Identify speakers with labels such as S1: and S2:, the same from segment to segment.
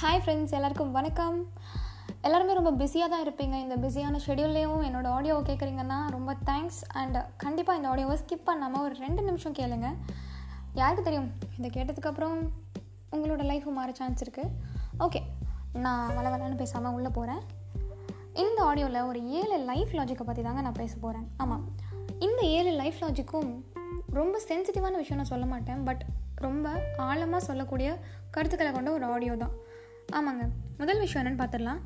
S1: Hi friends எல்லாருக்கும் வணக்கம். எல்லாருமே ரொம்ப பிஸியாக தான் இருப்பீங்க. இந்த பிஸியான ஷெடியூல்லையும் என்னோடய ஆடியோவை கேட்குறீங்கன்னா ரொம்ப தேங்க்ஸ் அண்ட் கண்டிப்பாக இந்த ஆடியோவை ஸ்கிப் பண்ணாமல் ஒரு ரெண்டு நிமிஷம் கேளுங்க. யாருக்கு தெரியும்? இதை கேட்டதுக்கப்புறம் உங்களோட லைஃப் மாற சான்ஸ் இருக்குது ஓகே நான் வள வளன்னு பேசாமல் உள்ளே போகிறேன் இந்த ஆடியோவில் ஒரு ஏழு லைஃப் லாஜிக்கை பற்றி தாங்க நான் பேச போகிறேன் ஆமாம் இந்த ஏழு லைஃப் லாஜிக்கும் ரொம்ப சென்சிட்டிவான விஷயம் நான் சொல்ல மாட்டேன். பட் ரொம்ப ஆழமாக சொல்லக்கூடிய கருத்துக்களை கொண்ட ஒரு ஆடியோ தான். ஆமாங்க. முதல் விஷயம் என்னென்னு பார்த்துடலாம்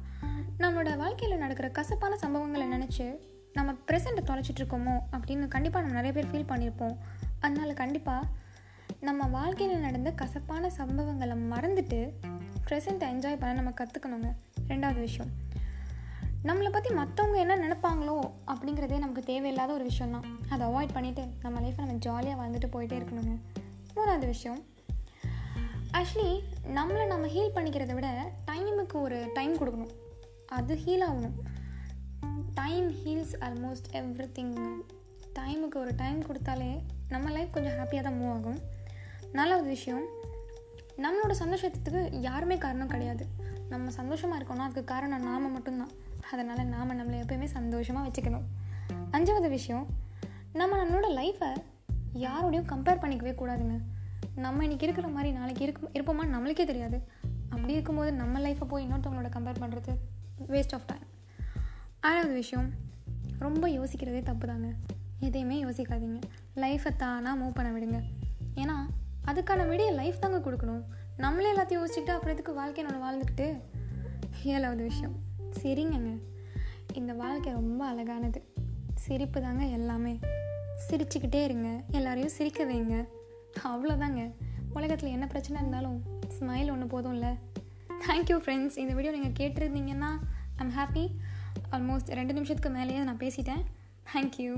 S1: நம்மளோட வாழ்க்கையில் நடக்கிற கசப்பான சம்பவங்களை நினச்சி நம்ம ப்ரெசண்ட்டை தொலைச்சிட்டு இருக்கோமோ அப்படின்னு கண்டிப்பாக நம்ம நிறைய பேர் ஃபீல் பண்ணியிருப்போம் அதனால் கண்டிப்பாக நம்ம வாழ்க்கையில் நடந்த கசப்பான சம்பவங்களை மறந்துட்டு ப்ரெசண்ட்டை என்ஜாய் பண்ண நம்ம கற்றுக்கணுங்க ரெண்டாவது விஷயம். நம்மளை பற்றி மற்றவங்க என்ன நினைப்பாங்களோ அப்படிங்கிறதே நமக்கு தேவையில்லாத ஒரு விஷயம் தான் அதை அவாய்ட் பண்ணிவிட்டு நம்ம லைஃப்பை நம்ம ஜாலியாக வாழ்ந்துட்டு போயிட்டே இருக்கணுங்க. மூணாவது விஷயம். ஆக்சுவலி நம்மளை நம்ம ஹீல் பண்ணிக்கிறத விட டைமுக்கு ஒரு டைம் கொடுக்கணும். அது ஹீல் ஆகணும். Time heals almost every thing டைமுக்கு ஒரு டைம் கொடுத்தாலே நம்ம லைஃப் கொஞ்சம் ஹாப்பியாக தான் மூவ் ஆகும். நாலாவது விஷயம் நம்மளோட சந்தோஷத்துக்கு யாருமே காரணம் கிடையாது. நம்ம சந்தோஷமாக இருக்கோம்னா அதுக்கு காரணம் நாம் மட்டும்தான். அதனால் நாம் நம்மளை எப்போயுமே சந்தோஷமாக வச்சுக்கணும். அஞ்சாவது விஷயம் நம்ம நம்மளோட லைஃப்பை யாரோடையும் கம்பேர் பண்ணிக்கவே கூடாதுங்க. நம்ம இன்றைக்கி இருக்கிற மாதிரி நாளைக்கு இருக்கும் இருப்போமா நம்மளுக்கே தெரியாது. அப்படி இருக்கும்போது நம்ம லைஃப்பை போய் இன்னொருத்தவங்களோட கம்பேர் பண்ணுறது வேஸ்ட் ஆஃப் டைம் ஆறாவது விஷயம் ரொம்ப யோசிக்கிறதே தப்பு தாங்க எதையுமே யோசிக்காதீங்க. லைஃப்பை தானாக மூவ் பண்ண விடுங்க. ஏன்னா அதுக்கான விடிய லைஃப் தாங்க கொடுக்கணும். நம்மளே எல்லாத்தையும் யோசிச்சுட்டு அப்புறம் இதுக்கு வாழ்க்கையை நம்ம வாழ்ந்துக்கிட்டு? ஏழாவது விஷயம் சரிங்கங்க. இந்த வாழ்க்கை ரொம்ப அழகானது. சிரிப்பு தாங்க எல்லாமே. சிரிச்சுக்கிட்டே இருங்க. எல்லாரையும் சிரிக்க வைங்க. அவ்வளோதாங்க உலகத்தில் என்ன பிரச்சனை இருந்தாலும் ஸ்மைல் ஒன்று போதும்ல. தேங்க்யூ ஃப்ரெண்ட்ஸ் இந்த வீடியோ நீங்கள் கேட்டிருந்தீங்கன்னா ஐம் ஹாப்பி ஆல்மோஸ்ட் ரெண்டு நிமிஷத்துக்கு மேலேயே நான் பேசிட்டேன். தேங்க்யூ